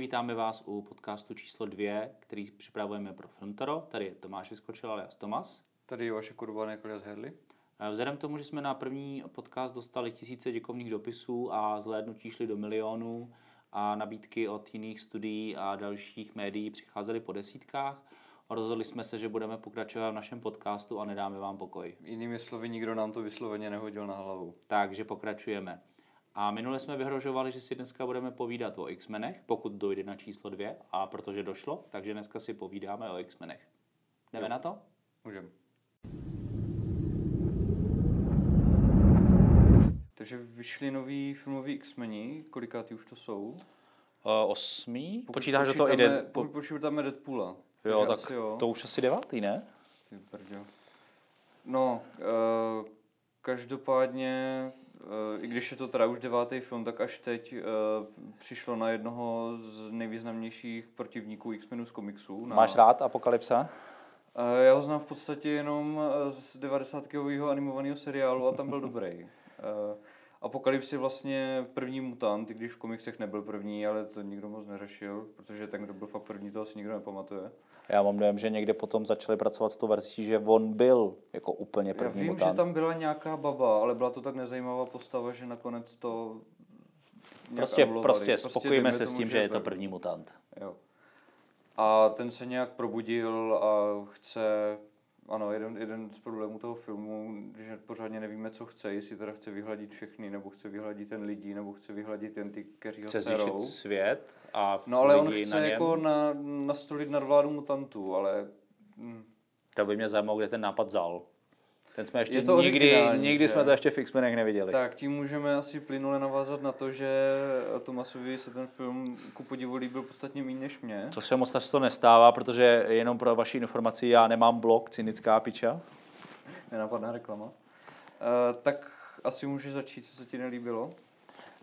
Ahoj, vítáme vás u podcastu číslo dvě, který připravujeme pro Filmtoro. Tady je Tomáš Vyskočil alias Tomas. Tady je vaše kurva alias Herli. Eh, Vzhledem k tomu, že jsme na první podcast dostali tisíce děkovných dopisů a zhlédnutí šli do milionů a nabídky od jiných studií a dalších médií přicházely po desítkách, rozhodli jsme se, že budeme pokračovat v našem podcastu a nedáme vám pokoj. Jinými slovy, nikdo nám to vysloveně nehodil na hlavu. Takže pokračujeme. A minule jsme vyhrožovali, že si dneska budeme povídat o X-menech, pokud dojde na číslo dvě, a protože došlo, takže dneska si povídáme o X-menech. Jdeme Jo. na to? Můžem. Takže vyšly nový filmový X-meni, kolikátý už to jsou? Uh, osmý? Pokud Počítáš, že to jde... počítáme- Pokud počítáme Deadpoola. Jo, Takže tak jo. to už asi devátý, ne? Ty brďo. No, uh, každopádně, i když je to teda už devátý film, tak až teď uh, přišlo na jednoho z nejvýznamnějších protivníků X-menů z komiksů. Na, Máš rád Apokalypsa? Uh, já ho znám v podstatě jenom eh, z 90. animovaného seriálu a tam byl dobrý. Uh, Apokalypse je vlastně první mutant, i když v komiksech nebyl první, ale to nikdo moc neřešil, protože ten, kdo byl fakt první, to asi nikdo nepamatuje. Já mám dojem, že někde potom začali pracovat s tou verzí, že on byl jako úplně Já první vím, mutant. že tam byla nějaká baba, ale byla to tak nezajímavá postava, že nakonec to Prostě, anulovali. prostě, spokojíme se s tím, že je to první mutant. Jo. A ten se nějak probudil a chce, ano, jeden, jeden z problémů toho filmu, že pořádně nevíme, co chce, jestli teda chce vyhladit všechny, nebo chce vyhladit ten lidi, nebo chce vyhladit jen ty, kteří ho Chce serou. svět a No ale on chce na něm. jako na, nastolit nadvládu mutantů, ale hm, To by mě zajímalo, kde ten nápad vzal. Ten jsme ještě Je to nikdy, nikdy že? jsme to ještě v X-menech neviděli. tak tím můžeme asi plynule navázat na to, že Tomasovi se ten film ku podivu líbil podstatně méně než mě. To se moc často nestává, protože jenom pro vaši informaci, já nemám blog Cynická piča. Nenapadná reklama. Uh, tak asi můžeš začít, co se ti nelíbilo.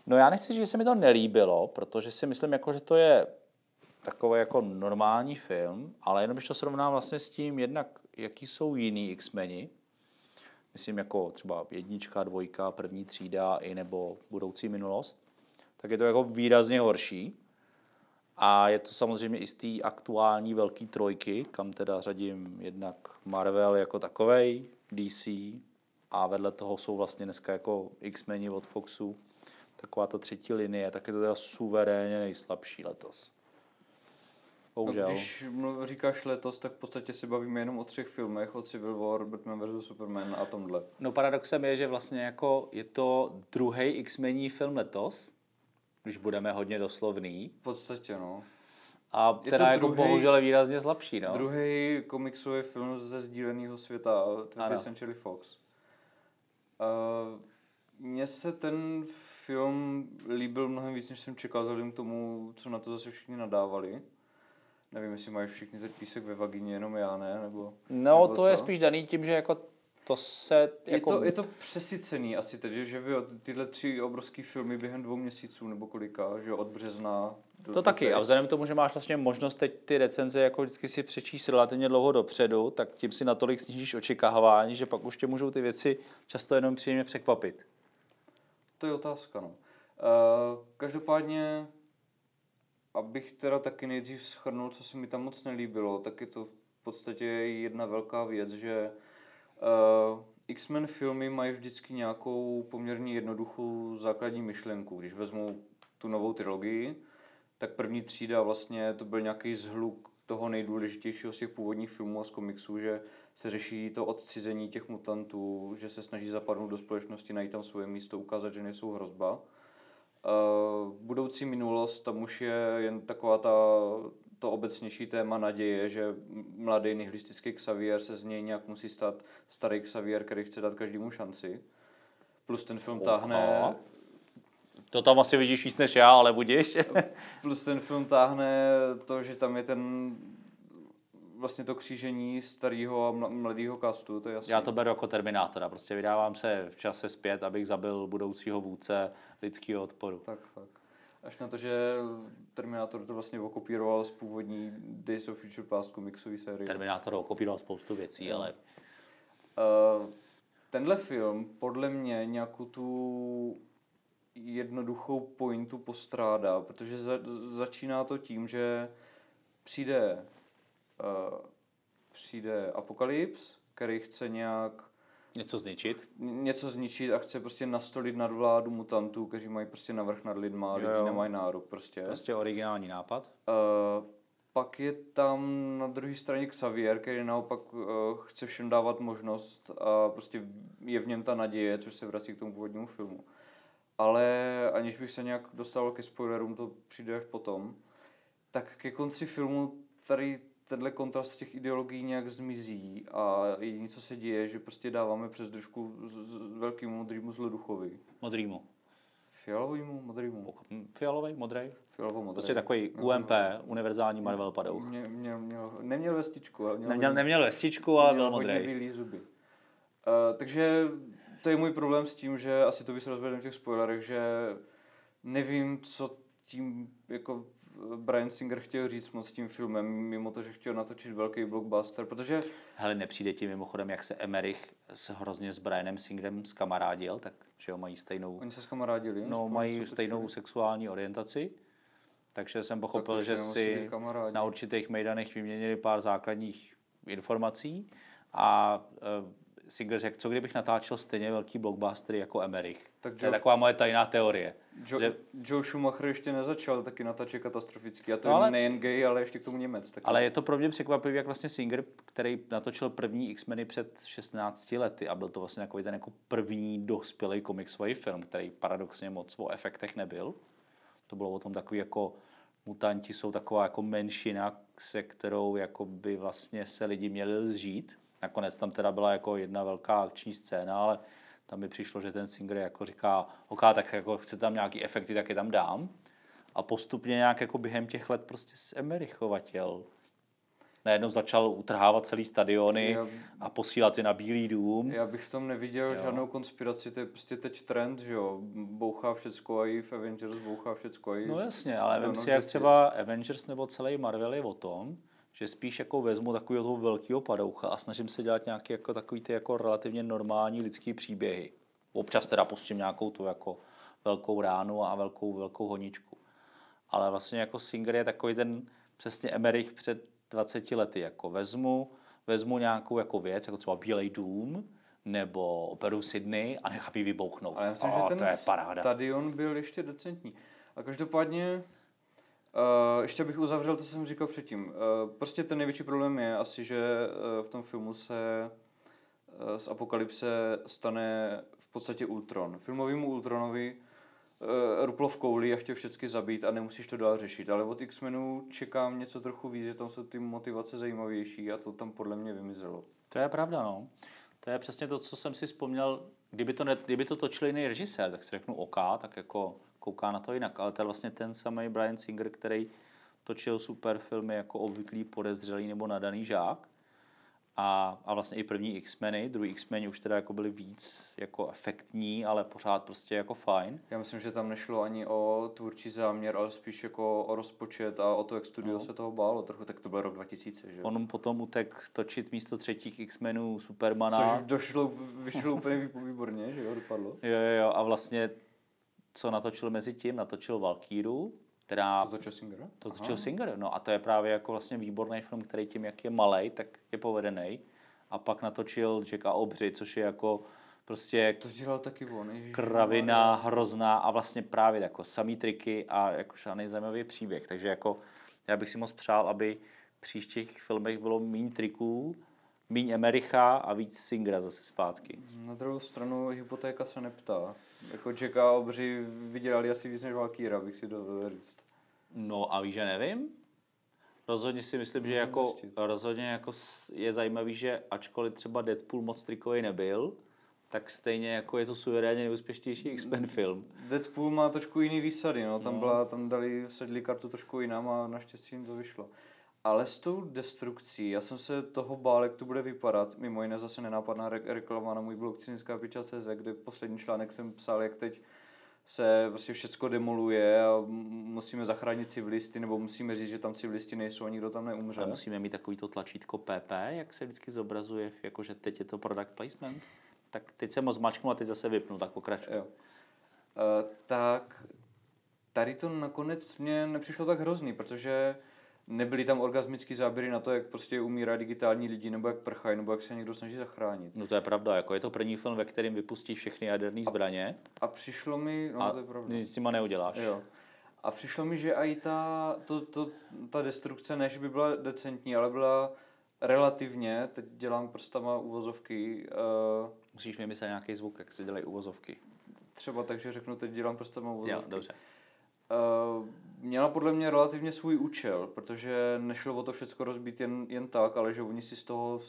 No já nechci říct, že se mi to nelíbilo, protože si myslím, jako, že to je takový jako normální film, ale jenom když to srovnám vlastně s tím, jednak jaký jsou jiný X-meni, myslím jako třeba jednička, dvojka, první třída i nebo budoucí minulost, tak je to jako výrazně horší. A je to samozřejmě i z té aktuální velké trojky, kam teda řadím jednak Marvel jako takovej, DC a vedle toho jsou vlastně dneska jako X-meni od Foxu, taková ta třetí linie, tak je to teda suverénně nejslabší letos. Bohužel. No, když mluv, říkáš letos, tak v podstatě se bavíme jenom o třech filmech, o Civil War, Batman vs. Superman a tomhle. No paradoxem je, že vlastně jako je to druhý X-mení film letos, když budeme hodně doslovný. V podstatě, no. A Je teda to jako druhej- bohužel je výrazně slabší, no. Druhý komiksový film ze sdíleného světa, 20th Ano. Century Fox. Uh, Mně se ten film líbil mnohem víc, než jsem čekal, vzhledem k tomu, co na to zase všichni nadávali. Nevím, jestli mají všichni teď písek ve vagině, jenom já ne, nebo... No nebo to je co. spíš daný tím, že jako to se Je, jako... to, je to přesycený asi teď, že vy tyhle tři obrovský filmy během dvou měsíců nebo kolika, že jo, od března do To do taky. teď. A vzhledem k tomu, že máš vlastně možnost teď ty recenze jako vždycky si přečíst relativně dlouho dopředu, tak tím si natolik snížíš očekávání, že pak už tě můžou ty věci často jenom příjemně překvapit. To je otázka, no. Uh, každopádně, abych teda taky nejdřív schrnul, co se mi tam moc nelíbilo, tak je to v podstatě jedna velká věc, že uh, X-Men filmy mají vždycky nějakou poměrně jednoduchou základní myšlenku. Když vezmu tu novou trilogii, tak první třída vlastně to byl nějaký zhluk toho nejdůležitějšího z těch původních filmů a z komiksů, že se řeší to odcizení těch mutantů, že se snaží zapadnout do společnosti, najít tam svoje místo, ukázat, že nejsou hrozba. Uh, budoucí minulost, tam už je jen taková ta, to obecnější téma naděje, že mladý nihilistický Xavier se z něj nějak musí stát starý Xavier, který chce dát každému šanci. Plus ten film táhne, Aha. To tam asi vidíš víc než já, ale budíš. plus ten film táhne to, že tam je ten vlastně to křížení starého a mla- mladého kastu, to je jasný. Já to beru jako Terminátora. Prostě vydávám se v čase zpět, abych zabil budoucího vůdce lidského odporu. Tak, tak. Až na to, že Terminator to vlastně okopíroval z původní Days of Future Past komiksové série. Terminátor okopíroval spoustu věcí, Jo. ale Uh, tenhle film podle mě nějakou tu jednoduchou pointu postrádá, protože za, začíná to tím, že přijde, přijde apokalyps, který chce nějak Něco zničit. něco zničit a chce prostě nastolit nadvládu mutantů, kteří mají prostě navrh nad lidma lidi Jo, jo. nemají nárok prostě. Prostě originální nápad. Uh, pak je tam na druhé straně Xavier, který naopak uh, chce všem dávat možnost a prostě je v něm ta naděje, což se vrací k tomu původnímu filmu. Ale aniž bych se nějak dostal ke spoilerům, to přijde až potom, tak ke konci filmu tady tenhle kontrast těch ideologií nějak zmizí a jediné, co se děje, že prostě dáváme přes držku velkému modrýmu zloduchovi. Modrýmu. Fialovýmu, modrýmu. Fialový, modrý. Fialovo modrý. Prostě takový No, UMP, univerzální Marvel padouch. Mě, mě, měl, neměl vestičku, ale měl, Neměl, neměl vestičku, ale byl modrý. bílý zuby. Uh, takže to je můj problém s tím, že asi to víc rozvedeme v těch spoilerech, že nevím, co tím jako Brian Singer chtěl říct moc s tím filmem, mimo to, že chtěl natočit velký blockbuster, protože Hele, nepřijde ti mimochodem, jak se Emerich se hrozně s Brianem Singerem zkamarádil, tak že jo, mají stejnou, oni se skamarádili. no, mají se stejnou točili. sexuální orientaci. Takže jsem pochopil, to že si na určitých mejdanech vyměnili pár základních informací a uh, Singer řekl, co kdybych natáčel stejně velký blockbuster jako Emerich. Tak to je Joe- taková moje tajná teorie. Jo, že- Joe Schumacher ještě nezačal taky natáčet katastroficky. A to No, je ale- nejen gay, ale ještě k tomu Němec. Taky. Ale je to pro mě překvapivé, jak vlastně Singer, který natočil první X-meny před 16 lety a byl to vlastně takový ten jako první dospělý komiksový film, který paradoxně moc o efektech nebyl. To bylo o tom takový jako mutanti jsou taková jako menšina, se kterou jako by vlastně se lidi měli zžít. Nakonec tam teda byla jako jedna velká akční scéna, ale tam mi přišlo, že ten Singer jako říká, OK, tak jako chce tam nějaký efekty, tak je tam dám. A postupně nějak jako během těch let prostě zemerichovatěl. Najednou začal utrhávat celý stadiony Já- a posílat je na Bílý dům. Já bych v tom neviděl Jo. žádnou konspiraci, to je prostě teď trend, že jo, bouchá všecko a i v Avengers bouchá všecko a i... No jasně, ale Dawn si, jak třeba Avengers nebo celý Marvel je o tom, že spíš jako vezmu takového toho velkého padoucha a snažím se dělat nějaké jako takový ty jako relativně normální lidský příběhy. Občas teda pustím nějakou tu jako velkou ránu a velkou, velkou honičku. Ale vlastně jako Singer je takový ten přesně Emerich před 20 lety. Jako vezmu, vezmu nějakou jako věc, jako třeba Bílej dům, nebo operu Sydney a nechám ji vybouchnout. Ale já myslím, O, že ten to je paráda. stadion byl ještě decentní. A každopádně, uh, ještě bych uzavřel to, co jsem říkal předtím. Uh, prostě ten největší problém je asi, že uh, v tom filmu se uh, z Apokalypse stane v podstatě Ultron. Filmovýmu Ultronovi uh, ruplo v kouli a chtěl všechny zabít a nemusíš to dál řešit. Ale od X-Menů čekám něco trochu víc, že tam jsou ty motivace zajímavější a to tam podle mě vymizelo. To je pravda, no. To je přesně to, co jsem si vzpomněl. Kdyby to, ne, kdyby to točil jiný režisér, tak si řeknu OK, tak jako kouká na to jinak. Ale to je vlastně ten samý Brian Singer, který točil super filmy jako obvyklý podezřelý nebo nadaný žák. A, a vlastně i první X-meny, druhý X-meni už teda jako byly víc jako efektní, ale pořád prostě jako fajn. Já myslím, že tam nešlo ani o tvůrčí záměr, ale spíš jako o rozpočet a o to, jak studio No. se toho bálo trochu. Tak to byl rok 2000, že? On potom utek točit místo třetích X-menů Supermana. Což došlo, vyšlo úplně vý- výborně, že jo, dopadlo. Jo, jo, jo, a vlastně co natočil mezi tím, natočil Valkýru, která To točil Singer? to točil Singer, no a to je právě jako vlastně výborný film, který tím, jak je malý, tak je povedený. A pak natočil Jack a Obři, což je jako prostě To dělal taky on. Ježiš, kravina hrozná a vlastně právě jako samý triky a jako žádný zajímavý příběh. Takže jako já bych si moc přál, aby v příštích filmech bylo méně triků, méně Emericha a víc Singera zase zpátky. Na druhou stranu hypotéka se neptá. Jako Jack a Obři vydělali asi víc než Valkýra, bych si dovolil říct. No a víš, že nevím? Rozhodně si myslím, že jako, rozhodně jako je zajímavý, že ačkoliv třeba Deadpool moc trikový nebyl, tak stejně jako je to suverénně nejúspěšnější X-Men film. Deadpool má trošku jiný výsady, no. Tam, No. Byla, tam dali, sedli kartu trošku jinam a naštěstí jim to vyšlo. Ale s tou destrukcí, já jsem se toho bál, jak to bude vypadat. Mimo jiné zase nenápadná re- reklama na můj blog cynická piča.cz, kde poslední článek jsem psal, jak teď se prostě všecko demoluje a musíme zachránit civilisty, nebo musíme říct, že tam civilisti nejsou a nikdo tam neumře. A musíme mít takový to tlačítko PP, jak se vždycky zobrazuje, jakože teď je to product placement. Tak teď jsem moc mačknu a teď zase vypnu, tak pokračuj. Jo. Uh, tak tady to nakonec mě nepřišlo tak hrozný, protože nebyly tam orgasmické záběry na to, jak prostě umírá digitální lidi, nebo jak prchají, nebo jak se někdo snaží zachránit. No to je pravda, jako je to první film, ve kterém vypustí všechny jaderné zbraně. A přišlo mi, no a to je pravda. nic s nima neuděláš. Jo. A přišlo mi, že i ta, to, to, ta destrukce, než by byla decentní, ale byla relativně, teď dělám prstama uvozovky. Uh, Musíš vymyslet nějaký zvuk, jak se dělají uvozovky. Třeba tak, že řeknu, teď dělám prstama uvozovky. Jo, dobře. Uh, měla podle mě relativně svůj účel, protože nešlo o to všechno rozbít jen, jen tak, ale že oni si z toho,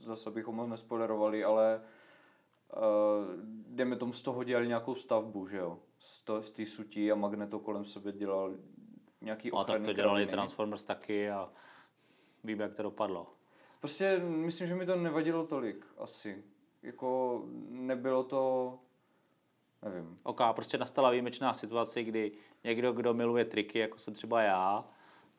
zase bychom moc nespoilerovali, ale uh, jdeme tomu z toho dělali nějakou stavbu, že jo? Z, to, z té sutí a Magneto kolem sebe dělal nějaký A tak to dělali Transformers taky a vím, jak to dopadlo. Prostě myslím, že mi to nevadilo tolik asi. Jako nebylo to Nevím. OK, prostě nastala výjimečná situace, kdy někdo, kdo miluje triky, jako jsem třeba já,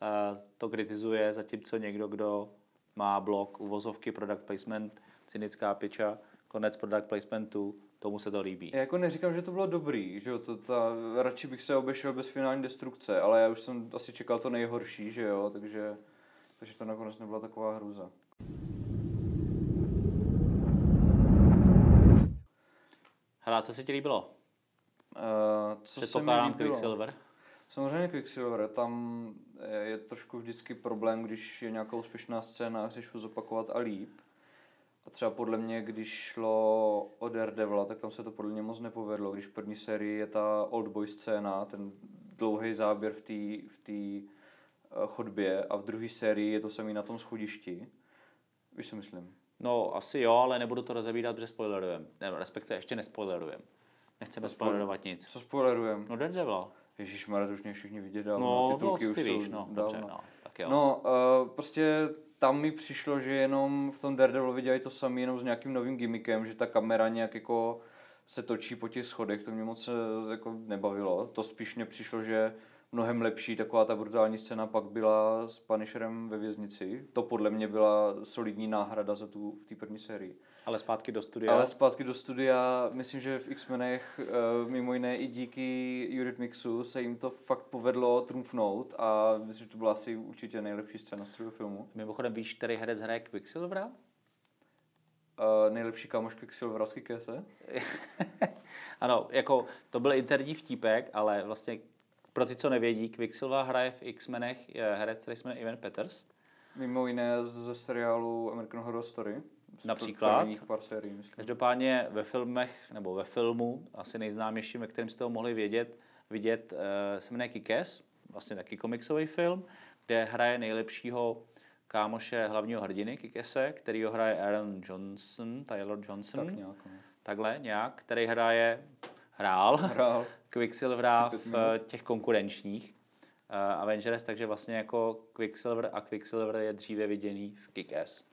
eh, to kritizuje, zatímco někdo, kdo má blog uvozovky product placement, cynická piča, konec product placementu, tomu se to líbí. Já jako neříkám, že to bylo dobrý, že jo, to, ta, radši bych se obešel bez finální destrukce, ale já už jsem asi čekal to nejhorší, že jo, takže, takže to nakonec nebyla taková hruza. Hele, co se ti líbilo? Uh, co se mi líbilo? Quicksilver. Samozřejmě Quicksilver, tam je trošku vždycky problém, když je nějaká úspěšná scéna a chceš ho zopakovat a líp. A třeba podle mě, když šlo o Daredevila, tak tam se to podle mě moc nepovedlo. Když v první sérii je ta Old Boy scéna, ten dlouhý záběr v té v tý, uh, chodbě a v druhé sérii je to samý na tom schodišti. Víš, co myslím? No, asi jo, ale nebudu to rozebírat, protože spoilerujem. Ne, respektive ještě nespoilerujem. Nechceme spoilerovat nic. Co spoilerujem? No Daredevil. Ježíš to už mě všichni viděli dávno. No, titulky no, už ty jsou víš, no, dávno. dobře, no, tak jo. No, uh, prostě tam mi přišlo, že jenom v tom Daredevilovi dělají to samé, jenom s nějakým novým gimmickem, že ta kamera nějak jako se točí po těch schodech, to mě moc eh, jako nebavilo. To spíš mě přišlo, že mnohem lepší taková ta brutální scéna pak byla s Punisherem ve věznici. To podle mě byla solidní náhrada za tu v té první sérii. Ale zpátky do studia. Ale zpátky do studia, myslím, že v X-Menech eh, mimo jiné i díky Eurythmicsu se jim to fakt povedlo trumfnout a myslím, že to byla asi určitě nejlepší scéna z celého filmu. Mimochodem víš, který herec hraje Quicksilvera? Uh, nejlepší kámoš Quicksilvera z Kikese? ano, jako to byl interní vtípek, ale vlastně pro ty, co nevědí, Quicksilver hraje v X-Menech herec, který se jmenuje Ivan Peters. Mimo jiné ze seriálu American Horror Story. Například. pár sérií, myslím. Každopádně ve filmech, nebo ve filmu, asi nejznámějším, ve kterém jste ho mohli vědět, vidět, se jmenuje Kikes, vlastně taky komiksový film, kde hraje nejlepšího kámoše hlavního hrdiny Kikese, který ho hraje Aaron Johnson, Taylor Johnson. Tak nějak, no. Takhle nějak, který hraje, hrál, Hrál. Quicksilvera v těch konkurenčních uh, Avengers, takže vlastně jako Quicksilver a Quicksilver je dříve viděný v Kick-Ass.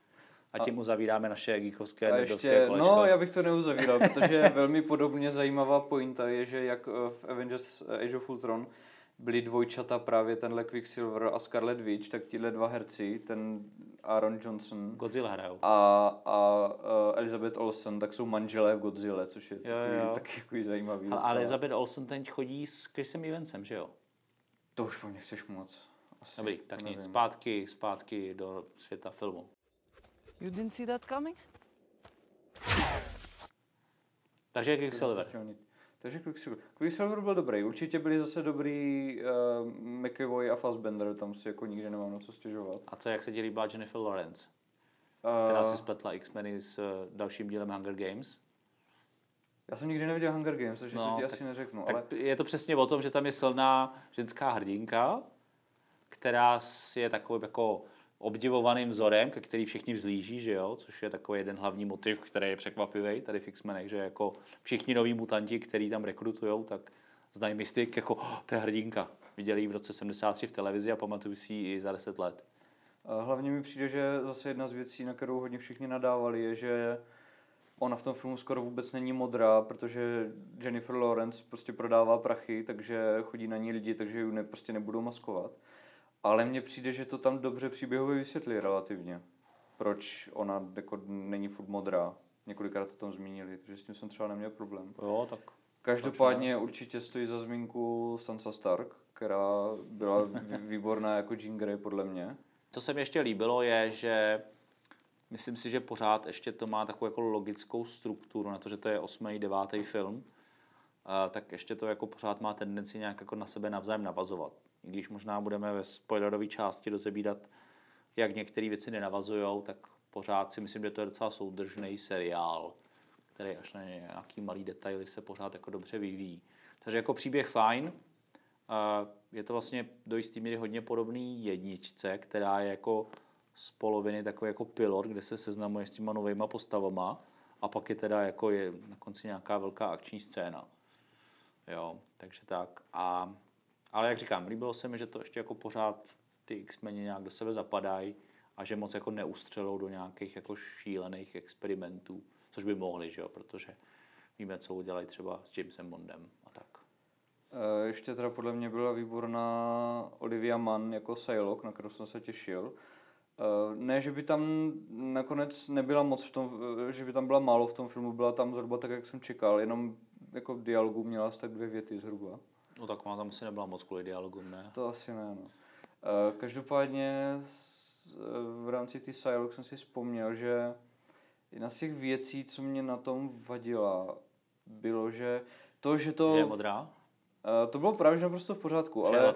A tím a, uzavíráme naše geekovské a ještě, kolečko. No, já bych to neuzavíral, protože velmi podobně zajímavá pointa je, že jak v Avengers Age of Ultron byli dvojčata právě tenhle Quicksilver a Scarlet Witch, tak tihle dva herci, ten Aaron Johnson Godzilla hrajou. a, a uh, Elizabeth Olsen, tak jsou manželé v Godzilla, což je Jo, takový, jo. taky takový zajímavý. A docela. Elizabeth Olsen teď chodí s Chrisem Evansem, že jo? To už po mně chceš moc. Asi, Dobrý, tak nic, zpátky, zpátky do světa filmu. You didn't see that coming? Takže Quicksilver. Takže Quicksilver. Quicksilver byl dobrý. Určitě byli zase dobrý uh, McAvoy a Fassbender, tam si jako nikdy nemám na co stěžovat. A co, jak se ti líbila Jennifer Lawrence, která Uh, si spletla X-Meny s eh, dalším dílem Hunger Games? já jsem nikdy neviděl Hunger Games, takže No, to ti tak- asi neřeknu. Tak ale je to přesně o tom, že tam je silná ženská hrdinka, která je takovým jako obdivovaným vzorem, ke který všichni vzlíží, že jo? což je takový jeden hlavní motiv, který je překvapivý tady v X-Menech, že jako všichni noví mutanti, který tam rekrutujou, tak znají Mystic jako oh, to je hrdinka. Viděli ji v roce 73 v televizi a pamatuju si ji i za 10 let. Hlavně mi přijde, že zase jedna z věcí, na kterou hodně všichni nadávali, je, že ona v tom filmu skoro vůbec není modrá, protože Jennifer Lawrence prostě prodává prachy, takže chodí na ní lidi, takže ji ne, prostě nebudou maskovat. Ale mně přijde, že to tam dobře příběhově vysvětlí relativně. Proč ona jako není furt modrá. Několikrát to tam zmínili, takže s tím jsem třeba neměl problém. Jo, tak Každopádně určitě stojí za zmínku Sansa Stark, která byla vý- výborná jako Jean Grey podle mě. Co se mi ještě líbilo je, že myslím si, že pořád ještě to má takovou jako logickou strukturu na to, že to je osmý, devátý film, tak ještě to jako pořád má tendenci nějak jako na sebe navzájem navazovat. I když možná budeme ve spoilerové části rozebírat, jak některé věci nenavazují, tak pořád si myslím, že to je docela soudržný seriál, který až na nějaký malý detaily se pořád jako dobře vyvíjí. Takže jako příběh fajn, je to vlastně do jistý míry hodně podobný jedničce, která je jako z poloviny takový jako pilot, kde se seznamuje s těma novýma postavama a pak je teda jako je na konci nějaká velká akční scéna. Jo, takže tak. A, ale jak říkám, líbilo se mi, že to ještě jako pořád ty X-meni nějak do sebe zapadají a že moc jako neustřelou do nějakých jako šílených experimentů, což by mohli, že jo, protože víme, co udělají třeba s Jamesem Bondem a tak. Eh, Ještě teda podle mě byla výborná Olivia Mann jako Psylocke, na kterou jsem se těšil. Eh, Ne, že by tam nakonec nebyla moc v tom, eh, že by tam byla málo v tom filmu, byla tam zhruba tak, jak jsem čekal, jenom jako dialogu měla asi tak dvě věty zhruba. No tak ona tam asi nebyla moc kvůli dialogům, ne? To asi ne, no. Eh, Každopádně eh, v rámci té Psylocke jsem si vzpomněl, že jedna z těch věcí, co mě na tom vadila, bylo, že to, že to... Že je modrá, Eh, To bylo právě že naprosto v pořádku, že ale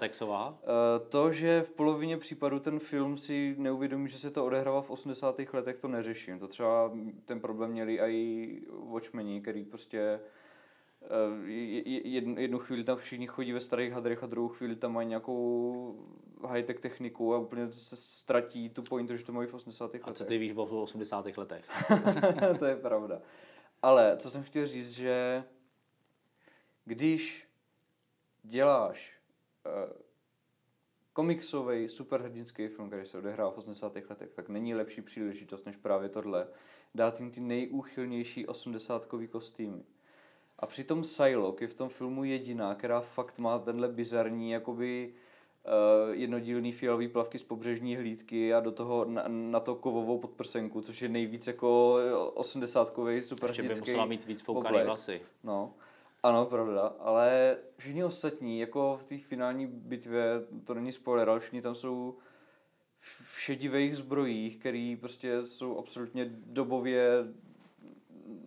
to, že v polovině případů ten film si neuvědomí, že se to odehrává v 80. letech, to neřeším. To třeba ten problém měli i Watchmeni, který prostě jednu, jednu chvíli tam všichni chodí ve starých hadrech a druhou chvíli tam mají nějakou high-tech techniku a úplně se ztratí tu pointu, že to mají v 80. A co letech. ty víš o 80. letech? to je pravda. Ale co jsem chtěl říct, že když děláš uh, komiksový superhrdinský film, který se odehrává v 80. letech, tak není lepší příležitost než právě tohle. Dát jim ty nejúchylnější 80 kostýmy. A přitom Psylocke je v tom filmu jediná, která fakt má tenhle bizarní, jakoby uh, jednodílný fialový plavky z pobřežní hlídky a do toho na, na to kovovou podprsenku, což je nejvíc jako 80-kový Ještě by musela mít víc foukaný vlasy. No, ano, pravda, ale všichni ostatní, jako v té finální bitvě, to není spoiler, ale všichni tam jsou v šedivých zbrojích, který prostě jsou absolutně dobově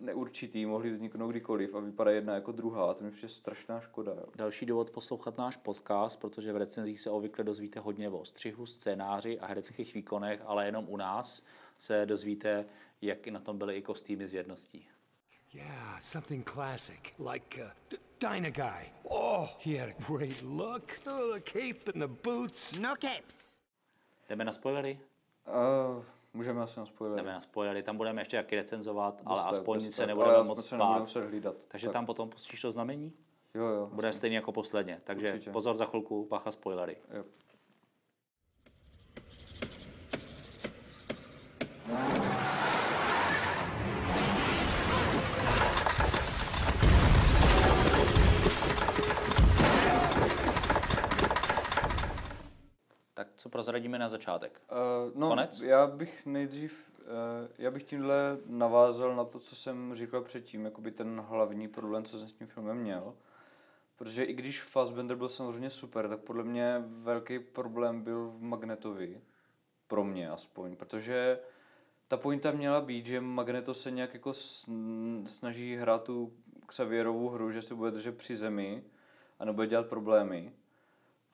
neurčitý, mohly vzniknout kdykoliv a vypadá jedna jako druhá. To mi přijde strašná škoda. Jo. Další důvod poslouchat náš podcast, protože v recenzích se obvykle dozvíte hodně o střihu, scénáři a hereckých výkonech, ale jenom u nás se dozvíte, jak na tom byly i kostýmy z věrností. Yeah, something classic, like uh, D- Dyna Guy. Oh, he had a great look. Oh, the cape and the boots. No capes. Jdeme na spoilery? Uh, můžeme asi na spoiler. Jdeme na spoilery, tam budeme ještě taky recenzovat, ale aspoň bez se nebudeme moc se spát. muset hlídat. Takže Tak. tam potom pustíš to znamení? Jo, jo. Bude stejný jako posledně. Takže Určitě. pozor za chvilku, bacha spoilery. jo. Co prozradíme na začátek? Uh, no, Konec? já bych nejdřív, uh, já bych tímhle navázal na to, co jsem říkal předtím, jakoby ten hlavní problém, co jsem s tím filmem měl. Protože i když Fassbender byl samozřejmě super, tak podle mě velký problém byl v Magnetovi. Pro mě aspoň, protože ta pointa měla být, že Magneto se nějak jako sn- snaží hrát tu Xavierovu hru, že se bude držet při zemi a nebude dělat problémy.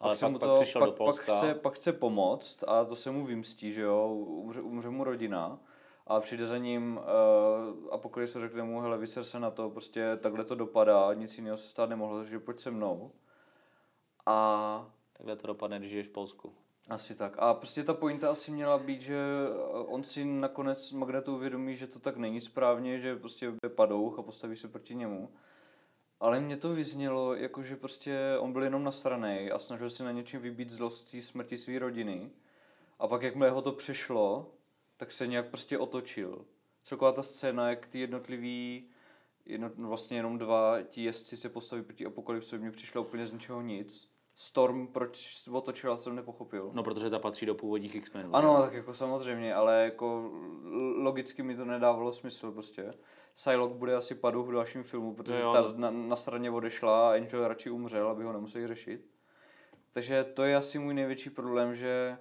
Ale se pak- mu pak to, přišel pak, do pak, Polska. chce, pak chce pomoct a to se mu vymstí, že jo, umře, umře mu rodina a přijde za ním uh, Apokalypse řekne mu, hele, vyser se na to, prostě takhle to dopadá, nic jiného se stát nemohlo, takže pojď se mnou. A Takhle to dopadne, když žiješ v Polsku. asi tak. A prostě ta pointa asi měla být, že eh, on si nakonec Magnetu uvědomí, že to tak není správně, že prostě je padouch a postaví se proti němu. Ale mě to vyznělo, jako že prostě on byl jenom nasranej a snažil se na něčem vybít zlost z té smrti své rodiny. A pak, jakmile ho to přešlo, tak se nějak prostě otočil. celková ta scéna, jak ty jednotlivý, jedno, vlastně jenom dva ti jezdci se postaví proti apokalypse, mi přišlo úplně z ničeho nic. Storm, proč otočila, jsem nepochopil. No, protože ta patří do původních X-Menů. Ano, tak jako samozřejmě, ale jako logicky mi to nedávalo smysl prostě. Psylocke bude asi paduch v dalším filmu, protože Jo, ta no. na, na straně odešla a Angel radši umřel, aby ho nemuseli řešit. Takže to je asi můj největší problém, že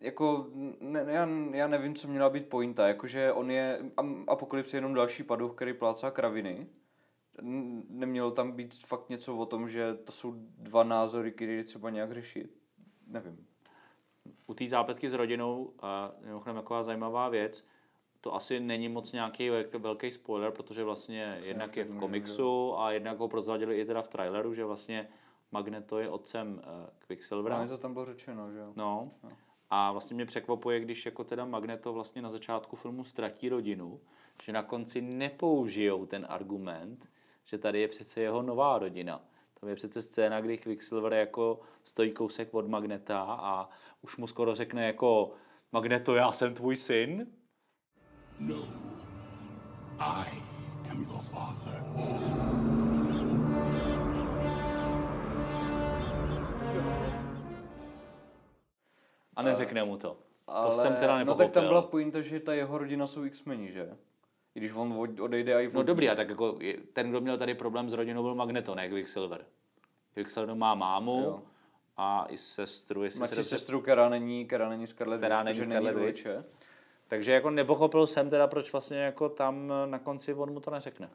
jako, ne, já, já nevím, co měla být pointa, jakože on je, Apokalypse je jenom další paduch, který plácá kraviny. Nemělo tam být fakt něco o tom, že to jsou dva názory, které je třeba nějak řešit. Nevím. U té zápletky s rodinou, a mimochodem taková zajímavá věc, to asi není moc nějaký velk- velký spoiler, protože vlastně jednak je v komiksu a jednak ho prozradili i teda v traileru, že vlastně Magneto je otcem uh, Quicksilvera. No, to tam bylo řečeno, že jo. No. A vlastně mě překvapuje, když jako teda Magneto vlastně na začátku filmu ztratí rodinu, že na konci nepoužijou ten argument, že tady je přece jeho nová rodina. Tam je přece scéna, kdy Quicksilver jako stojí kousek od Magneta a už mu skoro řekne jako Magneto, já jsem tvůj syn. No. I am your father. A neřekne mu to. Ale, to jsem teda No nepochopil. tak tam byla pointa, že ta jeho rodina jsou X-meni, že? I když on od- odejde a i No dobrý, a tak jako ten, kdo měl tady problém s rodinou, byl Magneto, ne Quicksilver. Quicksilver má mámu Jo. a i sestru, jestli se Mladší dobře sestru, která není, která není Scarlet Která Witch, není Scarlet dvojče. Takže jako nepochopil jsem teda, proč vlastně jako tam na konci on mu to neřekne.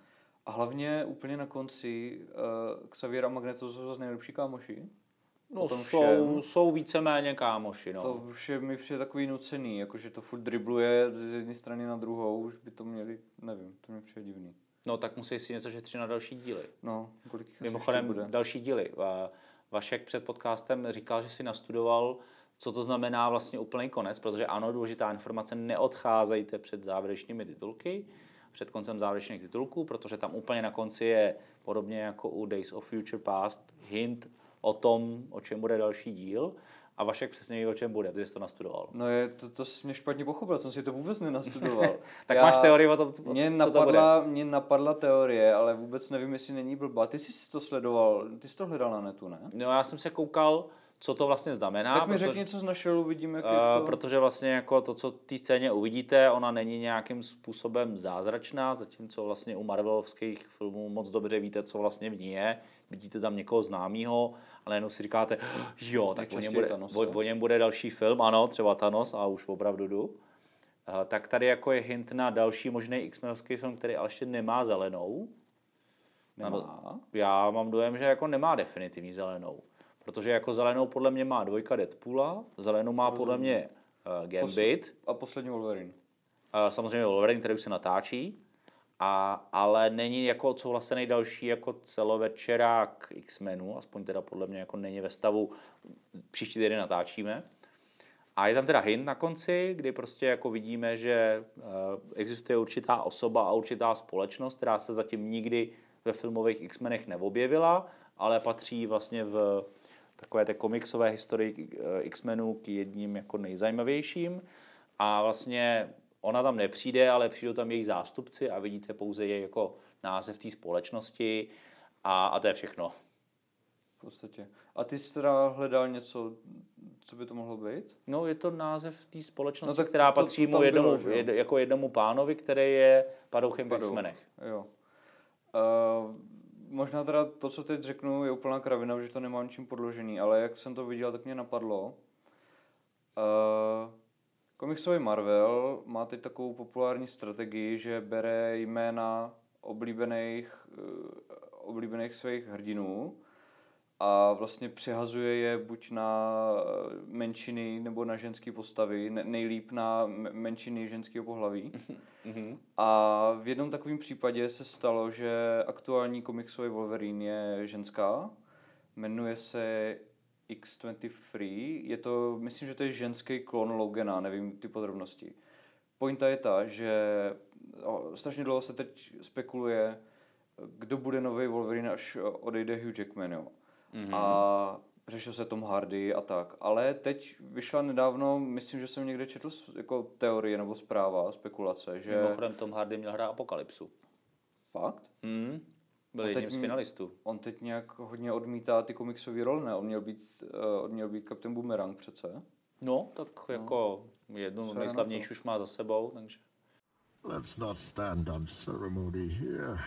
A hlavně úplně na konci uh, Xavier a Magneto jsou zase nejlepší kámoši. No, tom jsou, všem. jsou víceméně kámoši, no. To už je mi přijde takový nucený, jakože to furt dribluje z jedné strany na druhou, už by to měli, nevím, to mi přijde divný. No tak musí si něco šetřit na další díly. No, kolik Mimochodem bude. další díly. Va- Vašek před podcastem říkal, že si nastudoval, co to znamená vlastně úplný konec, protože ano, důležitá informace, neodcházejte před závěrečnými titulky, před koncem závěrečných titulků, protože tam úplně na konci je podobně jako u Days of Future Past hint o tom, o čem bude další díl. A Vašek přesně ví, o čem bude, ty jsi to nastudoval. No je, to, to jsi mě špatně pochopil, jsem si to vůbec nenastudoval. Tak máš teorii o tom, co- mě co to napadla, Mě napadla teorie, ale vůbec nevím, jestli není blbá. Ty jsi to sledoval, ty jsi to hledal na netu, ne? No já jsem se koukal, co to vlastně znamená. tak mi protože- řekni, co jsi našel, uvidíme, jak, Uh, protože vlastně jako to, co té scéně uvidíte, ona není nějakým způsobem zázračná, zatímco vlastně u Marvelovských filmů moc dobře víte, co vlastně v ní je. Vidíte tam někoho známého, ale jenom si říkáte, jo, tak o něm, bude, Thanos, o, o něm bude další film, ano, třeba Thanos a už opravdu jdu. Uh, tak tady jako je hint na další možný X-menovský film, který ale ještě nemá zelenou. Nemá? Já mám dojem, že jako nemá definitivní zelenou. Protože jako zelenou podle mě má dvojka Deadpoola, zelenou má podle mě uh, Gambit, A poslední Wolverine. uh, samozřejmě Wolverine, který už se natáčí, a, ale není jako odsouhlasený další jako celovečerák X-menů, aspoň teda podle mě jako není ve stavu, příští týden natáčíme. A je tam teda hint na konci, kdy prostě jako vidíme, že uh, existuje určitá osoba a určitá společnost, která se zatím nikdy ve filmových X-menech neobjevila, ale patří vlastně v takové té komiksové historii eh, X-menů k jedním jako nejzajímavějším. A vlastně ona tam nepřijde, ale přijdou tam její zástupci a vidíte pouze její jako název té společnosti a, a to je všechno. V podstatě. A ty jsi teda hledal něco, co by to mohlo být? No, je to název té společnosti, No tak která to- to patří tam mu jednomu, bylo, jed, jako jednomu pánovi, který je padouchem v Padou. X-menech. Jo. Uh, možná teda to, co teď řeknu, je úplná kravina, že to nemám čím podložený, ale jak jsem to viděl, tak mě napadlo. Uh, komiksový Marvel má teď takovou populární strategii, že bere jména oblíbených, uh, oblíbených svých hrdinů a vlastně přehazuje je buď na eh, menšiny nebo na ženské postavy, ne- nejlíp na menšiny ženského pohlaví. A v jednom takovém případě se stalo, že aktuální komiksový Wolverine je ženská, jmenuje se X23, je to, myslím, že to je ženský klon Logana, nevím ty podrobnosti. Pointa je ta, že o, strašně dlouho se teď spekuluje, kdo bude nový Wolverine, až odejde Hugh Jackman, jo. Mm-hmm. A řešil se Tom Hardy a tak. Ale teď vyšla nedávno, myslím, že jsem někde četl jako teorie nebo zpráva, spekulace, že... Mimochodem Tom Hardy měl hrát Apokalypsu. Fakt? Hmm. Byl jedním z finalistů. On teď nějak hodně odmítá ty komiksové role, ne? On měl být, uh, on měl být Captain Boomerang přece. No, tak jako jednu Co z je na nejslavnějších to? už má za sebou, takže... Let's not stand on ceremony here.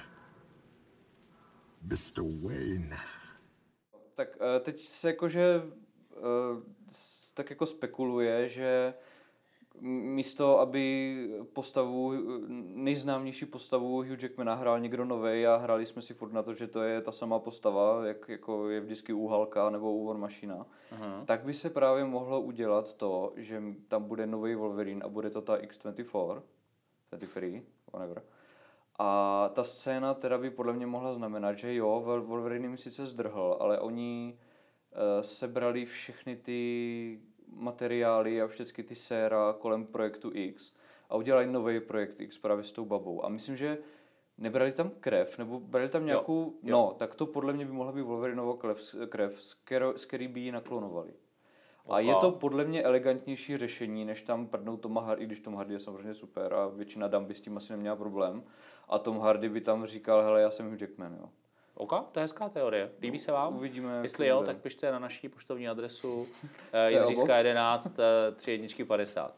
Mr. Wayne. Tak eh, teď se jakože eh, tak jako spekuluje, že místo, aby postavu, nejznámější postavu Hugh Jackmana hrál někdo nový a hráli jsme si furt na to, že to je ta samá postava, jak jako je vždycky u Halka nebo u War Machina, Aha. tak by se právě mohlo udělat to, že tam bude nový Wolverine a bude to ta X24, 23, whatever. A ta scéna teda by podle mě mohla znamenat, že jo, Wol- Wolverine jim sice zdrhl, ale oni uh, sebrali všechny ty materiály a všechny ty séra kolem projektu X a udělali nový projekt X právě s tou babou. A myslím, že nebrali tam krev, nebo brali tam nějakou, jo. no, tak to podle mě by mohla být Wolverineova krev, krev z, kero, z který by ji naklonovali. A je to podle mě elegantnější řešení, než tam prdnout Toma Hardy, i když Tom Hardy je samozřejmě super a většina dam by s tím asi neměla problém. A Tom Hardy by tam říkal, hele, já jsem Hugh Jackman, jo. OK, to je hezká teorie. Líbí se vám? Uvidíme, Jestli jo, bude. tak pište na naší poštovní adresu Obox. 11 uh, 3 jedničky 50.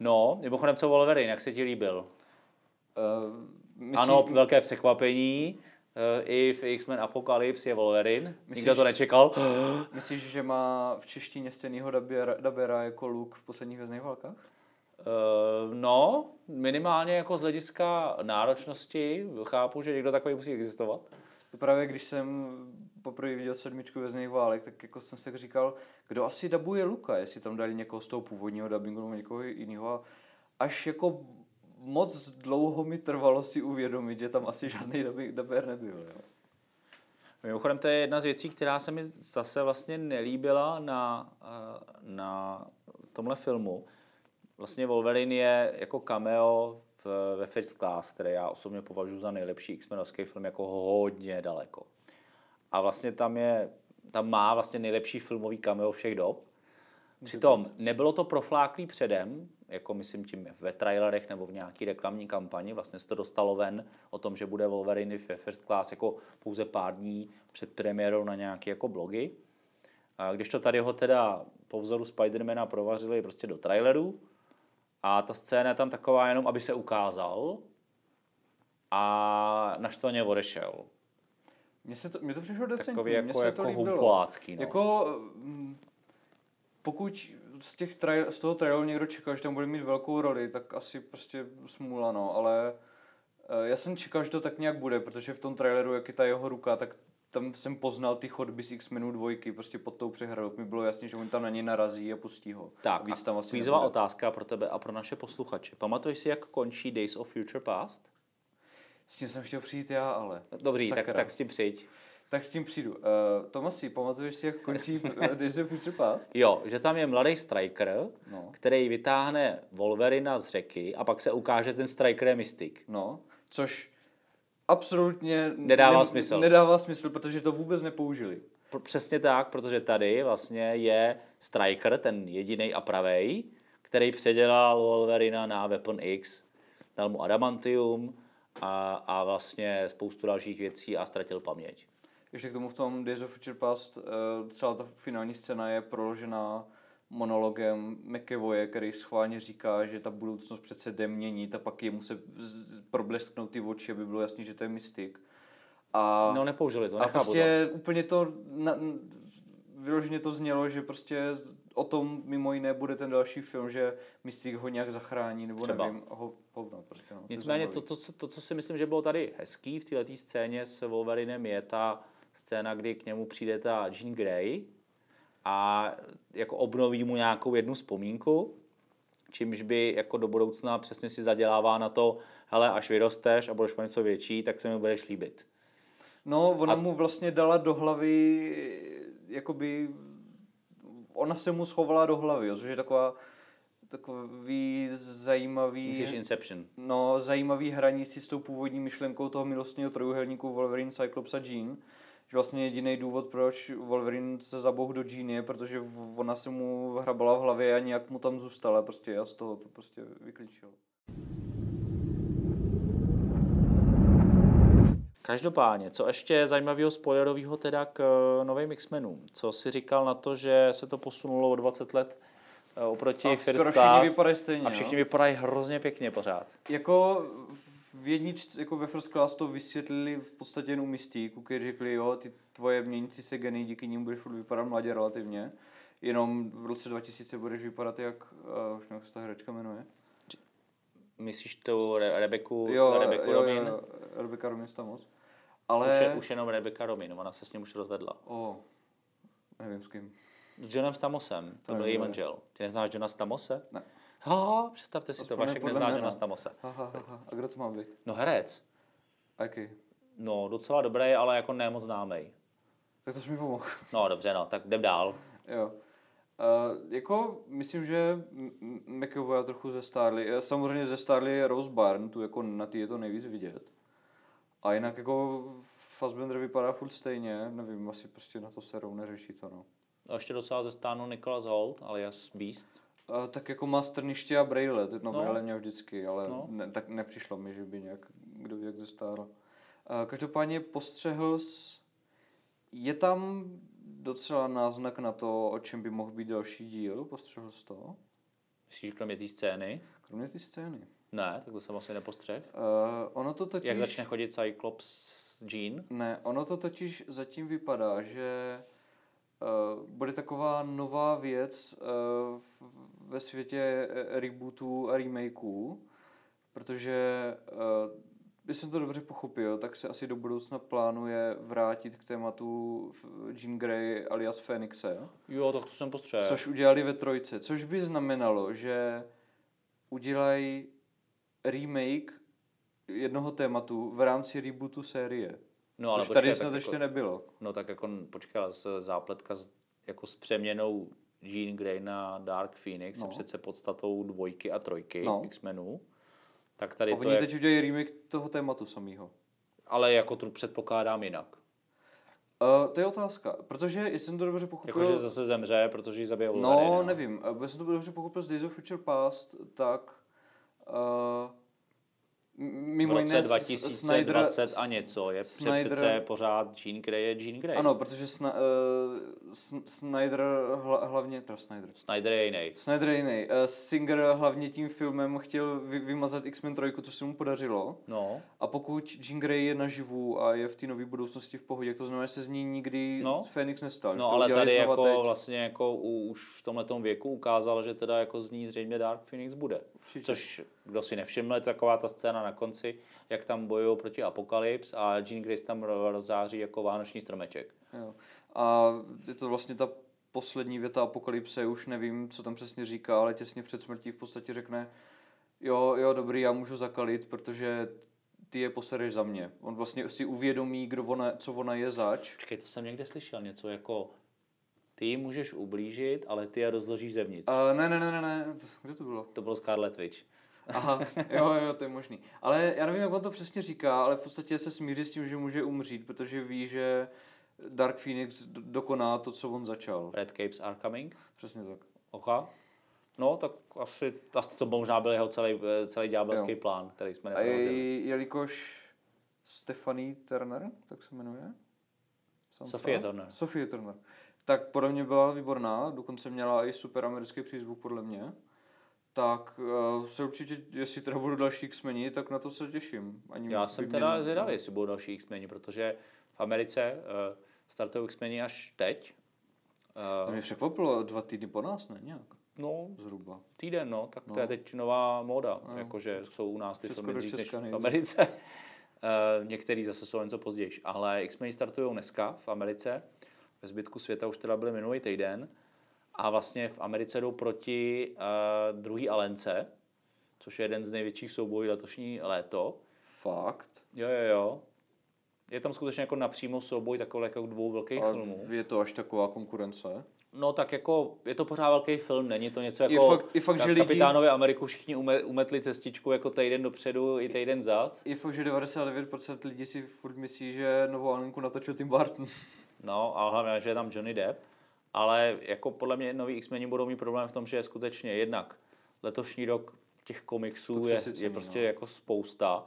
No, mimochodem co Wolverine, jak se ti líbil? Uh, myslíš, Ano, velké překvapení. Uh, I v X-Men Apocalypse je Wolverine. Nikdo Myslíš- to nečekal. myslíš, že má v češtině stejného dabera, dabera jako Luke v posledních vězných válkách? Uh, no, minimálně jako z hlediska náročnosti chápu, že někdo takový musí existovat. To právě když jsem poprvé viděl sedmičku vězných válek, tak jako jsem si říkal, kdo asi dabuje Luka, jestli tam dali někoho z toho původního dabingu nebo někoho jiného. A až jako moc dlouho mi trvalo si uvědomit, že tam asi žádný daber nebyl. Jo. Mimochodem to je jedna z věcí, která se mi zase vlastně nelíbila na, eh, na tomhle filmu. Vlastně Wolverine je jako cameo v, ve First Class, který já osobně považuji za nejlepší X-menovský film jako hodně daleko. A vlastně tam je, tam má vlastně nejlepší filmový cameo všech dob. Přitom nebylo to profláklý předem, jako myslím tím ve trailerech nebo v nějaký reklamní kampani, vlastně se to dostalo ven o tom, že bude Wolverine ve First Class jako pouze pár dní před premiérou na nějaké jako blogy. A když to tady ho teda po vzoru Spidermana provařili prostě do traileru a ta scéna je tam taková jenom, aby se ukázal a naštvaně odešel. Mně, se to, mně to přišlo decentní, Takový jako, se to jako líbilo. humpolácký. No. Jako, mm, pokud z, těch trail, z toho traileru někdo čekal, že tam bude mít velkou roli, tak asi prostě smůla, no, ale eh, já jsem čekal, že to tak nějak bude, protože v tom traileru, jak je ta jeho ruka, tak tam jsem poznal ty chodby z X-Menů dvojky, prostě pod tou přehradou. Mi bylo jasně, že on tam na něj narazí a pustí ho. Tak, Víc tam asi kvízová nebude. otázka pro tebe a pro naše posluchače. Pamatuješ si, jak končí Days of Future Past? S tím jsem chtěl přijít já, ale. Dobrý, tak, Sakra. tak s tím přijď. tak s tím přijdu. Uh, Tomasi, pamatuješ si, jak končí Days of Future Past? Jo, že tam je mladý striker, No. který vytáhne Wolverina z řeky a pak se ukáže, ten striker je mystik. No, což absolutně Nedává smysl. Nedává smysl, protože to vůbec nepoužili. Přesně tak, protože tady vlastně je striker, ten jediný a pravej, který předělal Wolverina na Weapon X, dal mu adamantium a, a vlastně spoustu dalších věcí a ztratil paměť. Ještě k tomu v tom Days of Future Past uh, celá ta finální scéna je proložená monologem McEvoye, který schválně říká, že ta budoucnost přece jde měnit a pak jemu se problesknou ty oči, aby bylo jasný, že to je mystik. A, No nepoužili to, a prostě úplně to, na, vyloženě to znělo, že prostě o tom mimo jiné bude ten další film, že Mystik ho nějak zachrání, nebo Třeba. nevím, ho, hovno prostě. No, to. Nicméně to, to, co- to, co si myslím, že bylo tady hezký v této scéně s Wolverinem, je ta scéna, kdy k němu přijde ta Jean Grey a jako obnoví mu nějakou jednu vzpomínku, čímž by jako do budoucna přesně si zadělává na to, hele, až vyrosteš a budeš mít něco větší, tak se mi budeš líbit. No, ona a... mu vlastně dala do hlavy, jakoby, ona se mu schovala do hlavy, jo, což je taková, takový zajímavý, Myslíš Inception? no, zajímavý hraní si s tou původní myšlenkou toho milostního trojuhelníku Wolverine, Cyclops a Jean, že vlastně jediný důvod, proč Wolverine se zabouch do Jean je, protože ona se mu hrabala v hlavě a nějak mu tam zůstala prostě a z toho to prostě vyklíčil. Každopádně, co ještě zajímavého spoilerového teda k eh, novým X-Menům? Co si říkal na to, že se to posunulo o 20 let eh, oproti A First všichni Class vypadají stejně, a všichni jo? vypadají hrozně pěkně pořád. Jako v jedničce, jako ve First Class to vysvětlili v podstatě jenom Mystíku, když řekli, jo, ty tvoje měnící se geny, díky nim budeš furt vypadat mladě relativně. Jenom v roce 2000 budeš vypadat jak, uh, už nevím, jak se ta herečka jmenuje. Myslíš tu Re- Rebeku, Jo, Rebeku jo, Romin? jo, Rebecca Romin Stamos. Už, Ale... je, už jenom Rebecca Romin, ona se s ním už rozvedla. O, nevím s kým. S Johnem Stamosem, to byl nevím, její manžel. Ty neznáš Johna Stamose? Ne. Ha, představte si to, Vašek nezná. Johna Stamose. Ha, ha, ha, ha. A kdo to má být? No herec. A jaký? No, docela dobrý, ale jako nemoc známý. Tak to jsi mi pomohl. No, dobře, no, tak jdem dál. Jo. Uh, jako, myslím, že McAvoy trochu zestárli. Eh, Samozřejmě zestárli Rose Byrne, tu jako na ty je to nejvíc vidět. A jinak jako Fassbender vypadá furt stejně, nevím, asi prostě na to serou neřeší to, no. A ještě docela ze stánu Nicholas Holt, alias Beast. Uh, tak jako má strniště a brejle, no, No. no. brejle měl vždycky, ale No. ne, tak nepřišlo mi, že by nějak, kdo ví, jak zestárl. Uh, každopádně postřehl s, je tam docela náznak na to, o čem by mohl být další díl, postřehl jsi to? Myslíš, kromě té scény? Kromě ty scény. Ne, tak to jsem asi nepostřeh. Uh, ono to totiž... Jak začne chodit Cyclops s Jean? Ne, ono to totiž zatím vypadá, že bude taková nová věc v- ve světě eh, rebootů a remakeů, protože když jsem to dobře pochopil, tak se asi do budoucna plánuje vrátit k tématu Jean Grey alias Phoenixe, Jo, tak to jsem postřeh. což udělali ve trojce, což by znamenalo, že udělají remake jednoho tématu v rámci rebootu série. No, ale Což počkej, tady snad jako- ještě nebylo. No tak jako, počkej, ale zápletka s, jako s přeměnou Jean Grey na Dark Phoenix no. No. je přece podstatou dvojky a trojky no. No. X-menů. Tak tady A to oni je, teď udělají remake toho tématu samého. ale jako to předpokládám jinak. Uh, to je otázka, protože jestli jsem to dobře pochopil... Jakože zase zemře, protože ji zabije no, Wolverine. nevím, uh, jestli jsem to dobře pochopil z Days of Future Past, tak uh, m- V mimo roce jiné s- 2020 Snyder, a něco je Snyder- přece pořád Jean Grey je Jean Grey. Ano, protože Sna, uh, Snyder hla, hlavně, teda Snyder, Snyder je jiný. Snyder je jiný. Uh, Singer hlavně tím filmem chtěl vy, vymazat X-Men 3, což se mu podařilo. No, A pokud Jean Grey je naživu a je v té nové budoucnosti v pohodě, to znamená, že se z ní nikdy No. Fénix nestal. no to ale tady jako teď. vlastně jako u, už v tomhletom věku ukázal, že teda jako z ní zřejmě Dark Phoenix bude. Určitě. Což, kdo si nevšiml, je taková ta scéna na konci, jak tam bojují proti Apokalyps a Jean Grey tam ro- rozzáří jako vánoční stromeček. Jo. A je to vlastně ta poslední věta apokalypse, už nevím, co tam přesně říká, ale těsně před smrtí v podstatě řekne, jo, jo, dobrý, já můžu zakalit, protože ty je posereš za mě. On vlastně si uvědomí, kdo ona, co ona je zač. Počkej, to jsem někde slyšel, něco jako ty jí můžeš ublížit, ale ty je rozložíš zevnitř. A ne, ne, ne, ne, ne, kde to bylo? To byl Scarlet Witch. Aha, jo, jo, to je možný. Ale já nevím, jak on to přesně říká, ale v podstatě se smíří s tím, že může umřít, protože ví, že Dark Phoenix do- dokoná to, co on začal. Red Capes are coming. Přesně tak. Ocha. No, tak asi, asi to možná byl jeho celý, celý ďábelský Jo. plán, který jsme A neprohodili. je, jelikož Stephanie Turner, tak se jmenuje? Sansa? Sophie Turner. Sophie Turner. Tak podle mě byla výborná, dokonce měla i super americký přízvuk podle mě. Tak uh, se určitě, jestli teda budou další x tak na to se těším. Ani Já jsem teda mě- zvědavý, jestli budou další X-meni, protože v Americe uh, startují X-meni až teď. To Uh, mě překvapilo, dva týdny po nás, ne? Nějak, no, zhruba. týden, no, tak to No. je teď nová móda, No. jakože jsou u nás ty filmy dřív než v. Americe. Uh, některý zase jsou něco později, ale X-meni startují dneska v Americe, ve zbytku světa už teda byly minulý týden a vlastně v Americe jdou proti uh, druhý Alence, což je jeden z největších soubojů letošní léto. Fakt? Jo, jo, jo. je tam skutečně jako napřímo souboj takový jako dvou velkých A filmů. je to až taková konkurence? No tak jako, je to pořád velký film, není to něco Je jako fakt- je fakt, že Ka- lidi- Kapitánovi Ameriku všichni ume, umetli cestičku jako týden dopředu i týden zad. Je fakt, že 99% lidí si furt myslí, že novou Alinku natočil Tim Burton. No, a hlavně, že je tam Johnny Depp. Ale jako podle mě nový X-meni budou mít problém v tom, že je skutečně jednak letošní rok těch komiksů je, přesycený, je prostě no. jako spousta.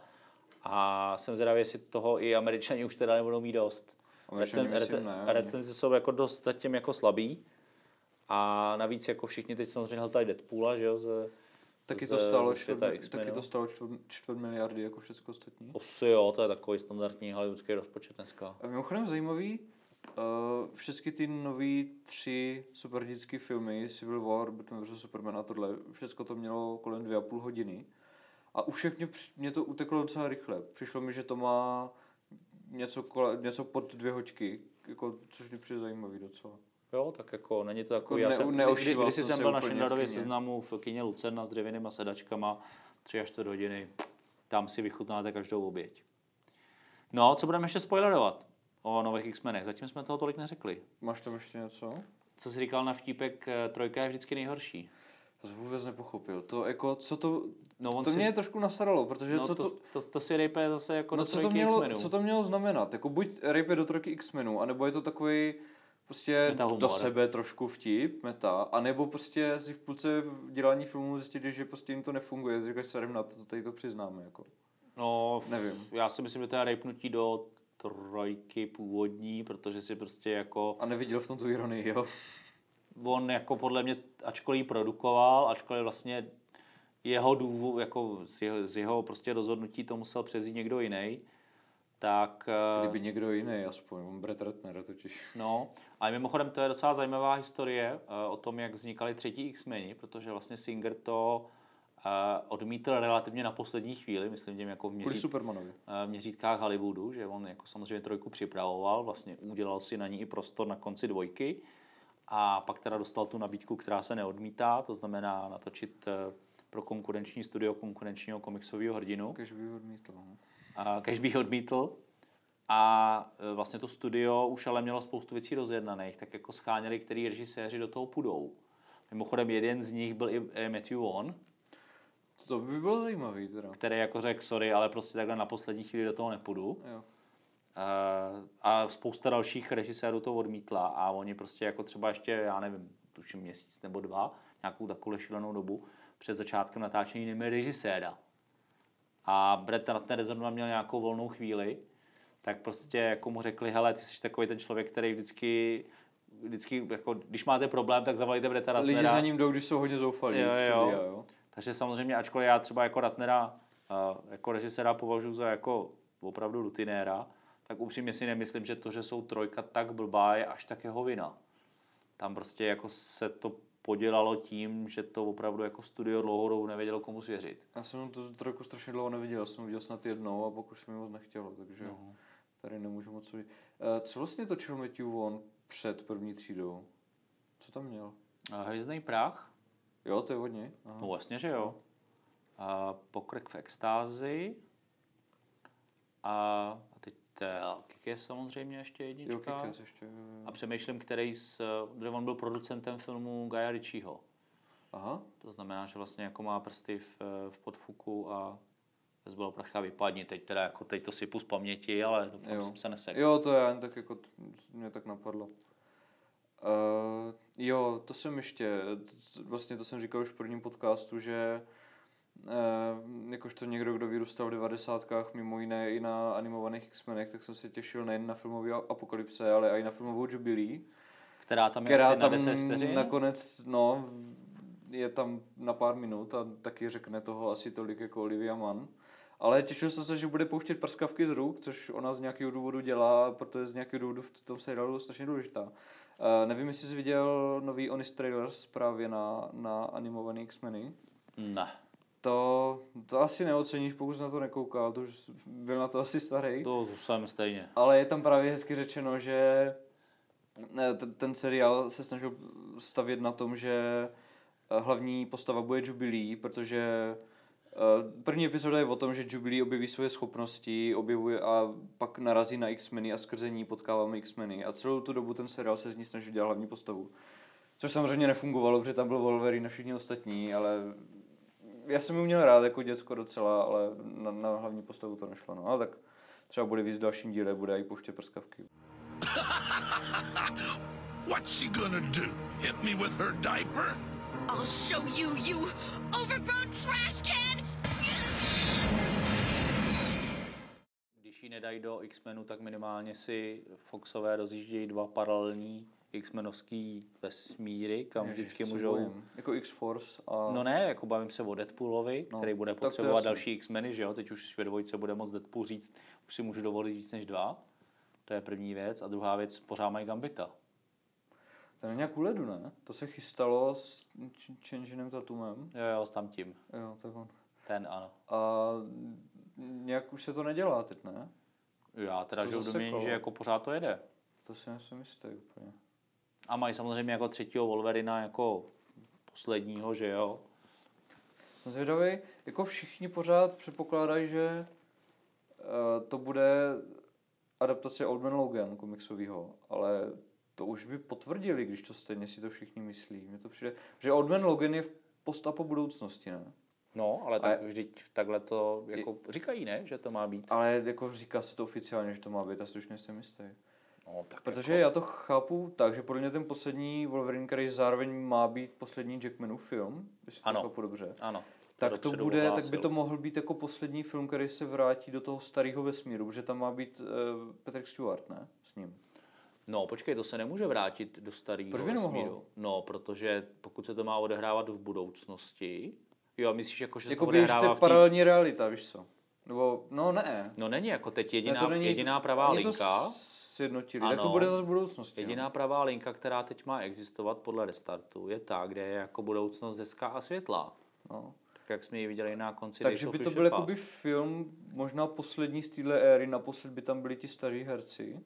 A jsem zvědavý, jestli toho i američani už teda nebudou mít dost. Recen, recen, ne. recenze jsou jako dost zatím jako slabý. A navíc jako všichni teď samozřejmě hltají Deadpoola, že jo, ze, Taky to stálo, ze čtvrt, taky to stálo čtvrt, čtvrt miliardy, jako všechno ostatní. Asi jo, to je takový standardní hollywoodský rozpočet dneska. A mimochodem zajímavý, uh, všechny ty nový tři superhrdinské filmy, Civil War, Batman vs. Superman a tohle, všechno to mělo kolem dvě a půl hodiny. A už mě, při- mě to uteklo docela rychle. Přišlo mi, že to má něco, kole, něco pod dvě hoďky, jako, což mi přijde zajímavý docela. Jo, tak jako není to takový, Jako já ne- jsem, kdy, neošíval když jsem jsem se byl na kině. seznamu v kině Lucerna s dřevěnýma sedačkama, tři až čtvrt hodiny, tam si vychutnáte každou oběť. No, co budeme ještě spoilerovat o nových X-menech? Zatím jsme toho tolik neřekli. Máš tam ještě něco? Co jsi říkal na vtípek, eh, trojka je vždycky nejhorší. To jsem vůbec nepochopil. To jako, co to, No, on to si- mě trošku nasaralo, protože No, co to, to, to, to, si rejpe zase jako no do co to, mělo, X-menů. co to mělo znamenat? Jako buď rape do trojky X-menů, anebo je to takový prostě do sebe trošku vtip, meta, anebo prostě si v půlce v dělání filmu zjistit, že prostě jim to nefunguje, říkáš se na to, tady to přiznáme, jako. No, Nevím. já si myslím, že to je rejpnutí do trojky původní, protože si prostě jako... A neviděl v tom tu ironii, jo? on jako podle mě, ačkoliv produkoval, ačkoliv vlastně jeho důvod, jako z jeho, z jeho prostě rozhodnutí to musel převzít někdo jiný, tak eh, Kdyby někdo jiný, aspoň, on Brett Ratner totiž. no, ale mimochodem to je docela zajímavá historie eh, o tom, jak vznikaly třetí X-meni, protože vlastně Singer to odmítl relativně na poslední chvíli, myslím tím jako v měřít, eh, v měřítkách Hollywoodu, že on jako samozřejmě trojku připravoval, vlastně udělal si na ní i prostor na konci dvojky a pak teda dostal tu nabídku, která se neodmítá, to znamená natočit eh, pro konkurenční studio konkurenčního komiksového hrdinu, Kež by odmítl. no. a kež bych odmítl. A e, vlastně to studio už ale mělo spoustu věcí rozjednaných, tak jako scháněli, který režiséři do toho půjdou. Mimochodem jeden z nich byl i e, Matthew Vaughn, To by bylo zajímavý teda. který jako řekl, sorry, ale prostě takhle na poslední chvíli do toho nepůjdu. Jo. Eh, a spousta dalších režisérů to odmítla a oni prostě jako třeba ještě, já nevím, tuším měsíc nebo dva, nějakou takovou šílenou dobu, před začátkem natáčení neměli režiséra. A Brett Ratner zrovna měl nějakou volnou chvíli, tak prostě jako mu řekli, hele, ty jsi takový ten člověk, který vždycky, vždycky jako, když máte problém, tak zavolejte Bretta Ratnera. Lidi za ním jdou, když jsou hodně zoufalí. Jo, jo. studia, jo. Takže samozřejmě, ačkoliv já třeba jako Ratnera, uh, jako režiséra považuji za jako opravdu rutinéra, tak upřímně si nemyslím, že to, že jsou trojka tak blbá, je až tak jeho vina. Tam prostě jako se to podělalo tím, že to opravdu jako studio dlouhou dobu nevědělo, komu svěřit. Já jsem to trochu strašně dlouho neviděl, jsem viděl snad jednou a pak už se mi moc nechtělo, takže no. tady nemůžu moc vidět. Uh, co vlastně točil Matthew Vaughn před první třídou? Co tam měl? Uh, Hvězdný prach? Jo, to je od něj. Aha. No jasně, že jo. A pokrek v extázi. A, a teď je samozřejmě ještě Jo, jednička. Kickers ještě. jo, jo. A přemýšlím, který z, že on byl producentem filmu Gaia Ritchieho. Aha, To znamená, že vlastně jako má prsty v, v podfuku a zbylo pracha vypadni. Teď teda jako teď to sypu z paměti, ale doufám, Jo. jsem se nesekl. jo, to já jen tak jako, mě tak napadlo. Uh, jo, to jsem ještě, vlastně to jsem říkal už v prvním podcastu, že uh, jakožto někdo, kdo vyrůstal v devadesátkách, mimo jiné i na animovaných X-menech, tak jsem se těšil nejen na filmový apokalypse, ale i na filmovou Jubilee, Která tam je která asi na tam 10 vteřin. nakonec, no, je tam na pár minut a taky řekne toho asi tolik jako Olivia Mann. Ale těšil jsem se, že bude pouštět prskavky z ruk, což ona z nějakého důvodu dělá, protože z nějakého důvodu v tom seriálu strašně důležitá. Uh, nevím, jestli jsi viděl nový Onis Trailers právě na, na animovaný X-meny. Ne. To, to asi neoceníš, pokud jsi na to nekoukal, to už byl na to asi starý. To jsem stejně. Ale je tam právě hezky řečeno, že eh, ten, ten seriál se snažil stavět na tom, že eh, hlavní postava bude Jubilee, protože První epizoda je o tom, že Jubilee objeví svoje schopnosti, objevuje a pak narazí na X-meny a skrze ní potkáváme X-meny. A celou tu dobu ten seriál se z ní snaží dělat hlavní postavu. Což samozřejmě nefungovalo, protože tam byl Wolverine a všichni ostatní, ale já jsem ji měl rád jako děcko docela, ale na, na hlavní postavu to nešlo. No. Ale tak třeba bude víc v dalším díle, bude i pouště prskavky. What's she gonna do? Hit me with her diaper? I'll show you, you overgrown trash can! Když ji nedají do X-Menu, tak minimálně si Foxové rozjíždějí dva paralelní X-Menovský vesmíry, kam Ježiš, vždycky můžou... bojím. Jako X-Force a... No ne, jako bavím se o Deadpoolovi, No, který bude to potřebovat další X-meny, že jo? Teď už ve dvojce bude moc Deadpool říct, už si můžu dovolit víc než dva. To je první věc. A druhá věc, pořád mají Gambita. Ten je nějak u ledu, ne? To se chystalo s Ch- Changinem Tatumem. Jo, jo, s tam tím. Jo, to je on. Ten ano. A nějak už se to nedělá teď, ne? Já teda žiju domnění, že jako pořád to jede. To si nejsem jistý úplně. A mají samozřejmě jako třetího Wolverina jako posledního, že jo? Jsem zvědavý, jako všichni pořád předpokládají, že uh, to bude adaptace Old Man Logan komiksového, ale to už by potvrdili, když to stejně si to všichni myslí. Mně to přijde, že Old Man Logan je v post-apo budoucnosti, ne? No, ale tak A- vždyť takhle to jako říkají, ne? Že to má být. Ale jako říká se to oficiálně, že to má být, a si už nejsem jistý. No, tak Protože jako, já to chápu tak, že podle mě ten poslední Wolverine, který zároveň má být poslední Jackmanův film, jestli Ano. to chápu dobře, Ano. tak to bude, tak by to mohl být jako poslední film, který se vrátí do toho starého vesmíru, protože tam má být uh, Patrick Stewart, ne? S ním. No, počkej, to se nemůže vrátit do starého Proč by nemohlo? vesmíru. No, protože pokud se to má odehrávat v budoucnosti, jo, myslíš jako, že Jako to by, že to odehrává je paralelní realita, víš co? Nebo, no ne. No není jako teď Ne, jediná, to není, jediná pravá oni linka. To sjednotili, tak to Ano. bude zase v budoucnosti. Jediná no. pravá linka, která teď má existovat podle restartu, je ta, kde je jako budoucnost hezká a světlá. No. Tak jak jsme ji viděli na konci Takže by to byl jakoby film, možná poslední z téhle éry, naposled by tam byli ti staří herci.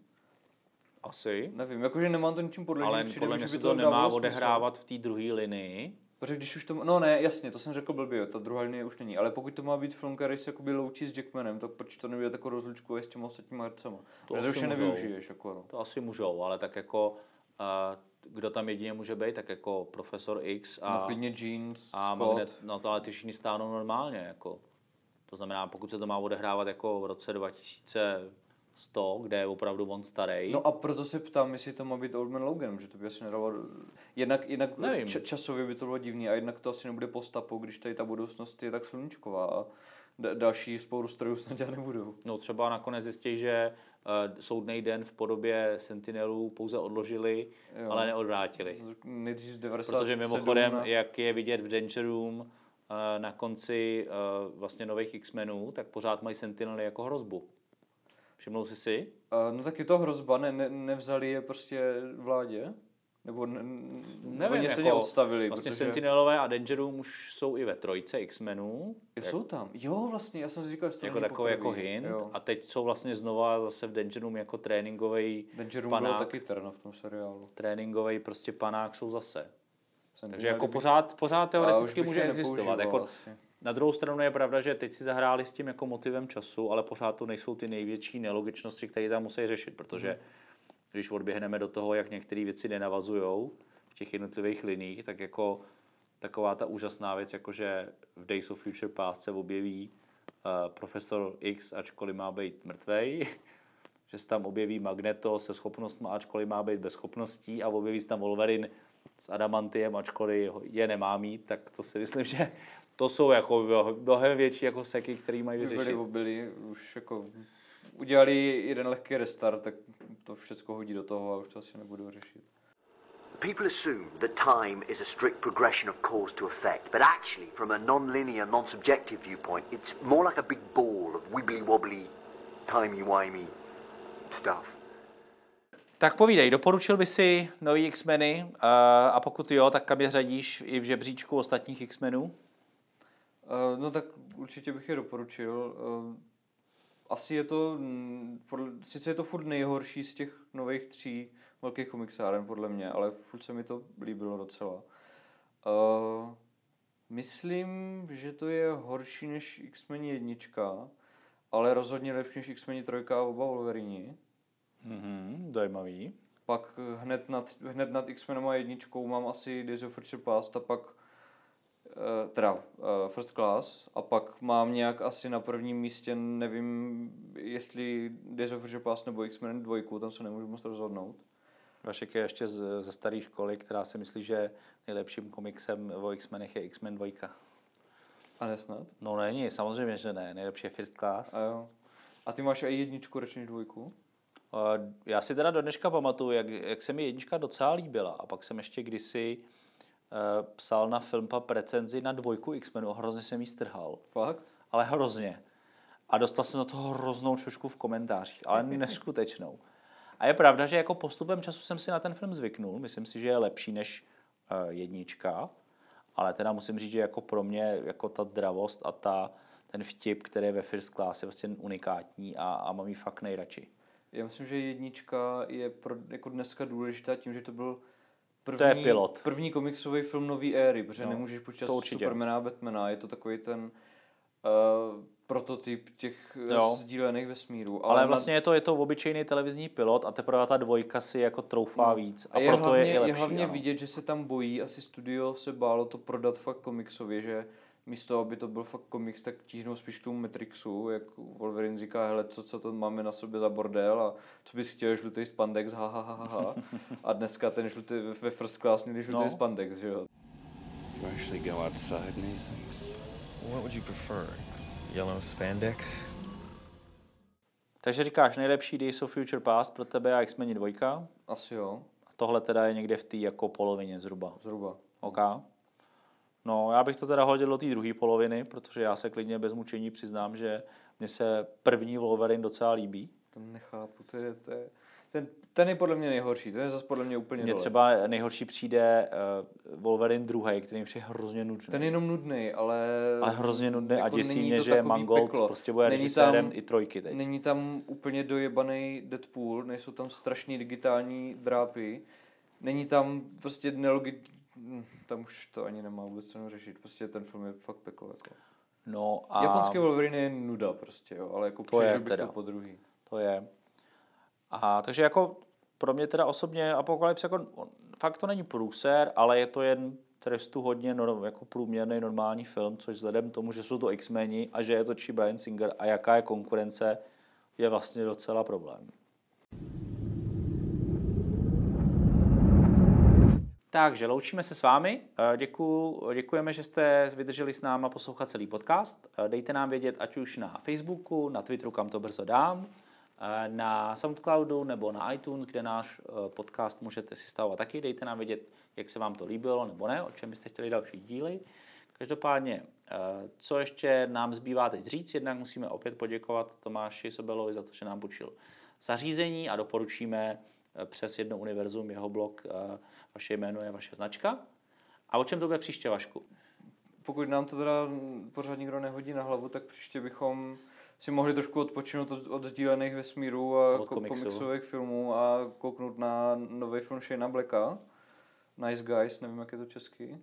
Asi. Nevím, jakože nemám to ničím podložený. Ale přijde podle mě že se by to nemá odehrávat v té druhé linii. Protože když už to, no ne, jasně, to jsem řekl blbě, ta druhá linie už není, ale pokud to má být film, který se jakoby loučí s Jackmanem, tak proč to nebude jako rozlučku s těma ostatníma hercema? To, to asi už je nevyužiješ, jako no. To asi můžou, ale tak jako uh, kdo tam jedině může být, tak jako Profesor X a, no klidně Jeans, a Scott, Magnet, no to ale ty všichni stáhnou normálně, jako. To znamená, pokud se to má odehrávat jako v roce 2100, kde je opravdu on starý, No a proto se ptám, jestli to má být Old Man Logan, že to by asi nedalo... Jednak, jednak Nevím. č- časově by to bylo divný a jednak to asi nebude postapu, když tady ta budoucnost je tak sluníčková a d- další spouru strojů snad dělat nebudou. No třeba nakonec zjistí, že uh, soudný den v podobě Sentinelů pouze odložili, Jo. jo. ale neodvrátili. Nejdřív 97, Protože mimochodem, na... jak je vidět v Danger Room uh, na konci uh, vlastně nových X-menů, tak pořád mají Sentinely jako hrozbu. Všimnul jsi si? Uh, no tak je to hrozba, ne, ne, nevzali je prostě vládě? Nebo ne, Nevím, oni jako, se neodstavili, Vlastně protože... Sentinelové a Danger Room už jsou i ve trojce X-menů. Jo, jsou tam. Jo, vlastně, já jsem si říkal, že to Jako takový jako hint. Jo. A teď jsou vlastně znova zase v Danger Room jako tréninkový Danger Room byl panák. taky terno v tom seriálu. Tréninkový prostě panák jsou zase. Jsem Takže jako pořád, pořád teoreticky může existovat. Jako, asi. Na druhou stranu je pravda, že teď si zahráli s tím jako motivem času, ale pořád to nejsou ty největší nelogičnosti, které tam musí řešit, protože Mhm. když odběhneme do toho, jak některé věci nenavazují v těch jednotlivých liních, tak jako taková ta úžasná věc, jako že v Days of Future Past se objeví uh, profesor X, ačkoliv má být mrtvej, že se tam objeví Magneto se schopnostmi, ačkoliv má být bez schopností a objeví se tam Wolverine s adamantiem, ačkoliv je nemá mít, tak to si myslím, že to jsou jako mnohem větší jako seky, které mají By byli vyřešit. byli už jako udělali jeden lehký restart, tak to všechno hodí do toho a už to asi nebudou řešit. People assume that time is a strict progression of cause to effect, but actually, from a non-linear, non-subjective viewpoint, it's more like a big ball of wibbly-wobbly, timey-wimey stuff. Tak povídej, doporučil by si nový X-meny a pokud jo, tak kam je řadíš i v žebříčku ostatních X-menů? Uh, no tak určitě bych je doporučil. Uh, asi je to, mm, sice je to furt nejhorší z těch nových tří velkých komiksáren podle mě, ale furt se mi to líbilo docela. Uh, Myslím, že to je horší než X-Men jednička, ale rozhodně lepší než X-Men trojka a oba Wolverine. Mhm, zajímavý. Pak hned nad, hned nad X-Menem a jedničkou mám asi Days of Future Past a pak eh, teda uh, First Class a pak mám nějak asi na prvním místě, nevím jestli Days of Future Past nebo X-Men 2, tam se nemůžu moc rozhodnout. Vašek je ještě z, ze staré školy, která si myslí, že nejlepším komiksem o X-Menech je X-Men 2. A nesnad? No není, samozřejmě, že ne. Nejlepší je First Class. A jo. A ty máš i jedničku radši než dvojku? Uh, Já si teda do dneška pamatuju, jak, jak se mi jednička docela líbila. A pak jsem ještě kdysi uh, psal na Filmpap recenzi na dvojku X-Menu a hrozně jsem jí strhal. Fakt? Ale hrozně. A dostal jsem na toho hroznou čočku v komentářích, ale neskutečnou. A je pravda, že jako postupem času jsem si na ten film zvyknul. Myslím si, že je lepší než uh, jednička. Ale teda musím říct, že jako pro mě jako ta dravost a ta, ten vtip, který je ve First Class, je vlastně unikátní a, a mám ji fakt nejradši. Já myslím, že jednička je pro, jako dneska důležitá tím, že to byl první, To je pilot. první komiksový film nový éry, protože No, no, nemůžeš počítat. Supermana a Batmana, je to takový ten uh, prototyp těch Jo. sdílených vesmírů. Ale na- vlastně je to, je to obyčejný televizní pilot a teprve ta dvojka si jako troufá víc. A, A je proto hlavně, je i lepší. je hlavně ano. vidět, že se tam bojí, asi studio se bálo to prodat fakt komiksově, že místo, aby to byl fakt komiks, tak tíhnou spíš k tomu Matrixu, jak Wolverine říká, hele, co, co to máme na sobě za bordel a co bys chtěl, žlutý spandex, ha, ha, ha, ha, ha. A dneska ten žlutý, ve first class měli žlutý No. spandex, že jo. You actually go outside in these things? What would you prefer? Yellow spandex? Takže říkáš, nejlepší Days of Future Past pro tebe a X-Men 2. Asi jo, A tohle teda je někde v té jako polovině zhruba. zhruba. OK. No, já bych to teda hodil do té druhé poloviny, protože já se klidně bez mučení přiznám, že mně se první Wolverine docela líbí. To nechápu, to je, to je, ten, ten je podle mě nejhorší, ten je zase podle mě úplně Mně třeba nejhorší přijde uh, Wolverine druhý, který mi přijde hrozně nudný. Ten je jenom nudný, ale... Ale hrozně nudný a jako děsí není mě, že Mangold peklo. prostě bude Není režisérem tam- i trojky teď. Není tam úplně dojebaný Deadpool, nejsou tam strašný digitální drápy, není tam prostě nelogi... hm, Tam už to ani nemá vůbec cenu řešit, prostě ten film je fakt peklo. Jako. No a Japonský Wolverine je nuda prostě, jo, ale jako To je bych teda. to po druhý. to je. A takže jako pro mě teda osobně Apokalypse jako fakt to není průser, ale je to jen trestu hodně norm, jako průměrný normální film, což vzhledem k tomu, že jsou to X-meni a že je točí Brian Singer a jaká je konkurence, je vlastně docela problém. Takže loučíme se s vámi. Eh, Děkuju, děkujeme, že jste vydrželi s náma poslouchat celý podcast. Eh, Dejte nám vědět, ať už na Facebooku, na Twitteru, kam to brzo dám, eh, na Soundcloudu nebo na iTunes, kde náš podcast můžete si stavovat taky. Dejte nám vědět, jak se vám to líbilo nebo ne, o čem byste chtěli další díly. Každopádně, co ještě nám zbývá teď říct, jednak musíme opět poděkovat Tomáši Sobelovi za to, že nám půjčil zařízení a doporučíme přes jedno univerzum jeho blog, vaše jméno je vaše značka. A o čem to bude příště, Vašku? Pokud nám to teda pořád nikdo nehodí na hlavu, tak příště bychom si mohli trošku odpočinout od, od sdílených vesmírů a Od ko- komiksu. komiksových filmů a kouknout na nový film Shane Blacka. Nice Guys, nevím, jak je to česky.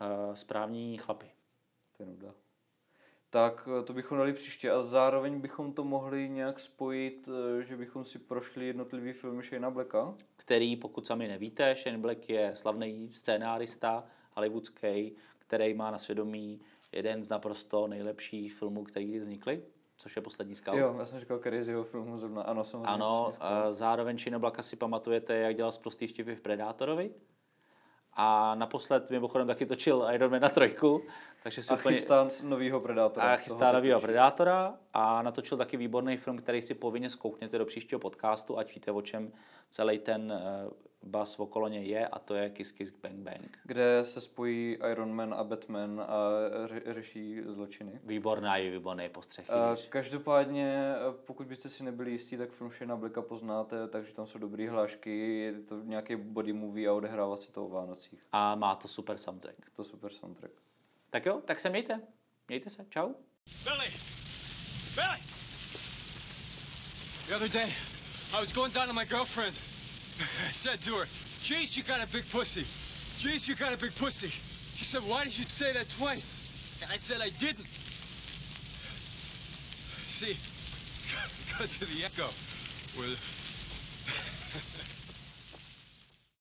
Eh, Správní chlapy. To je nuda. Tak eh, to bychom dali příště a zároveň bychom to mohli nějak spojit, eh, že bychom si prošli jednotlivý filmy Shane Blacka. který, pokud sami nevíte, Shane Black je slavný scénárista hollywoodský, který má na svědomí jeden z naprosto nejlepších filmů, který kdy vznikly, což je poslední scout. Jo, já jsem říkal z jeho filmu zrovna. Ano, samozřejmě. Ano, zároveň Shane Blacka si pamatujete, jak dělal zprostý vtipy v Predátorovi. A naposled mimochodem taky točil Iron Man na trojku, takže si A úplně... chystá novýho Predátora. A chystá novýho. Predátora a natočil taky výborný film, který si povinně zkoukněte do příštího podcastu, ať víte, o čem celý ten uh, bas okolo něj je a to je Kiss Kiss Bang Bang. kde se spojí Iron Man a Batman a ře- řeší zločiny. Výborná je výborný postřeh. A každopádně, pokud byste si nebyli jistí, tak film Shane Blacka poznáte, takže tam jsou dobré hlášky, je to nějaký body movie a odehrává se to o Vánocích. A má to super soundtrack. To super soundtrack. Tak jo, tak se mějte. Mějte se, čau. Billy! Billy! The other day, I was going down to my girlfriend. I said to her, Jeez, you got a big pussy. Jeez, you got a big pussy. She said, why did you say that twice? I said I didn't. See, it's because of the echo. Where